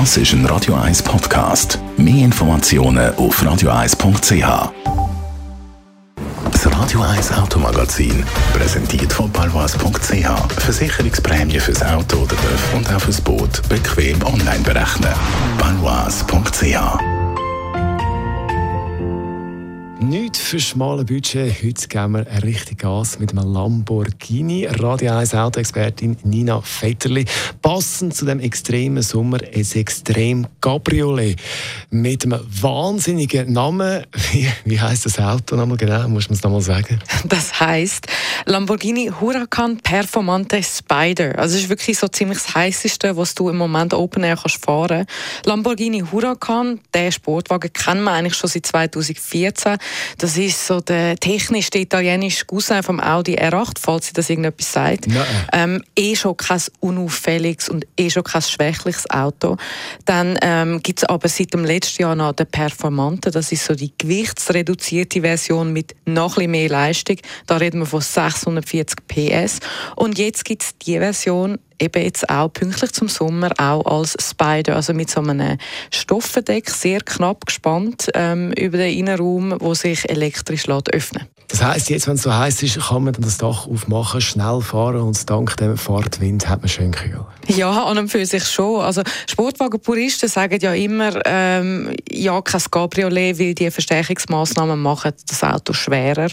Das ist ein Radio 1 Podcast. Mehr Informationen auf radio1.ch. Das Radio 1 Automagazin, präsentiert von palwas.ch. Versicherungsprämie fürs Auto oder und auch fürs Boot bequem online berechnen. palwas.ch Nicht für schmale Budget. Heute geben wir richtig Gas mit einem Lamborghini. Radio 1 Autoexpertin Nina Vetterli. Passend zu dem extremen Sommer ein extrem Cabriolet. Mit einem wahnsinnigen Namen. Wie, wie heisst das Auto nochmal genau? Muss man es nochmal sagen? Das heisst Lamborghini Huracan Performante Spider. Also, es ist wirklich so ziemlich das heißeste, was du im Moment Open Air kannst fahren. Lamborghini Huracan, der Sportwagen kennen wir eigentlich schon seit 2014. Das ist so der technischste italienische Cousin vom Audi R8, falls Sie das irgendetwas sagt. Ähm, eh schon kein unauffälliges und eh schon kein schwächliches Auto. Dann ähm, gibt es aber seit dem letzten Jahr noch den Performante. Das ist so die gewichtsreduzierte Version mit noch ein mehr Leistung. Da reden wir von 640 PS. Und jetzt gibt es die Version eben jetzt auch pünktlich zum Sommer auch als Spider, also mit so einem Stoffendeck, sehr knapp gespannt ähm, über den Innenraum, wo sich elektrisch lässt öffnen Das heisst, jetzt, wenn es so heiß ist, kann man dann das Dach aufmachen, schnell fahren und dank dem Fahrtwind hat man schön kühl. Ja, an und für sich schon. Also Sportwagenpuristen sagen ja immer, ähm, ja, kein Cabriolet, weil die Verstärkungsmaßnahmen machen das Auto schwerer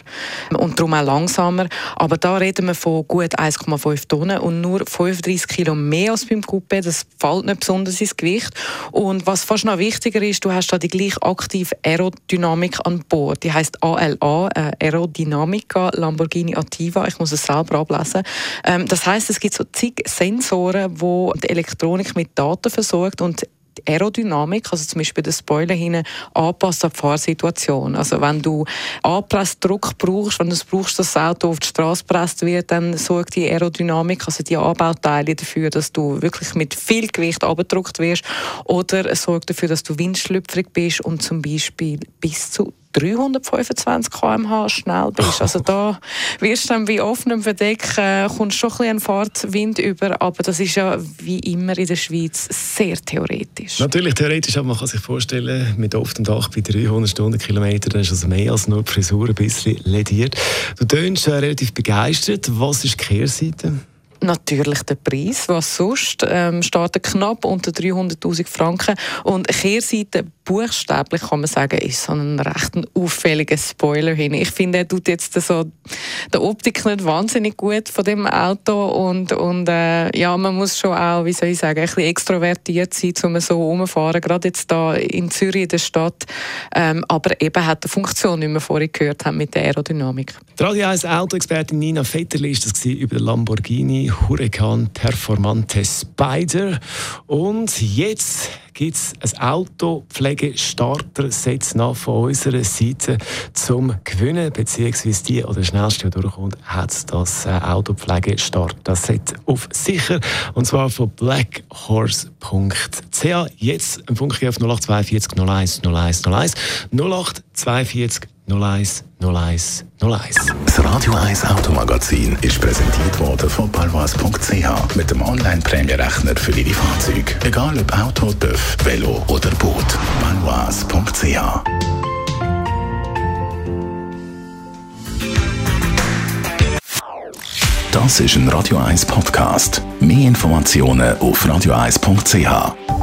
und darum auch langsamer. Aber da reden wir von gut 1,5 Tonnen und nur 35 Kilo mehr als beim Coupé. Das fällt nicht besonders ins Gewicht. Und was fast noch wichtiger ist, du hast da die gleich aktive Aerodynamik an Bord. Die heißt ALA, äh, Aerodynamica Lamborghini Attiva. Ich muss es selber ablesen. Ähm, das heißt, es gibt so zig Sensoren, wo die Elektronik mit Daten versorgt und die Aerodynamik, also zum Beispiel der Spoiler hinten, anpasst an die Fahrsituation. Also wenn du Anpressdruck brauchst, wenn du es brauchst, dass das Auto auf die Straße gepresst wird, dann sorgt die Aerodynamik, also die Anbauteile dafür, dass du wirklich mit viel Gewicht abgedruckt wirst oder es sorgt dafür, dass du windschlüpfrig bist und zum Beispiel bis zu 325 km/h schnell bist. Also da wirst du dann bei offenem Verdeck äh, kommst schon ein bisschen Fahrtwind über, aber das ist ja wie immer in der Schweiz sehr theoretisch. Natürlich theoretisch, aber man kann sich vorstellen, mit offenem Dach bei 300 Stundenkilometern ist also mehr als nur die Frisur ein bisschen lediert. Du tönst äh, relativ begeistert. Was ist die Kehrseite? Natürlich der Preis. Was sonst ähm, steht er knapp unter 300.000 Franken. Und Kehrseite buchstäblich kann man sagen, ist so ein recht auffälliger Spoiler hin. Ich finde, er tut jetzt so der Optik nicht wahnsinnig gut von dem Auto und, und äh, ja, man muss schon auch, wie soll ich sagen, ein bisschen extrovertiert sein, um so rumfahren, gerade jetzt da in Zürich in der Stadt. Ähm, aber eben hat die Funktion, wie wir vorhin gehört haben, mit der Aerodynamik. Die Radio 1 Autoexpertin Nina Vetterli ist das über den Lamborghini Huracan Performante Spider und jetzt gibt es ein Autopflegestarter-Set nach von unserer Seite zum Gewinnen, beziehungsweise die oder schnellste, die durchkommt, hat das äh, Autopflegestarter-Set auf sicher. Und zwar von blackhorse.ch. Jetzt ein Funke auf 0842 01 01 01 0842 01 01 01. Das Radio 1 Automagazin ist präsentiert worden von palwas.ch mit dem Online-Prämierechner für Ihre Fahrzeuge. Egal ob Auto, TÜV, Velo oder Boot. palwas.ch Das ist ein Radio 1 Podcast. Mehr Informationen auf radio1.ch.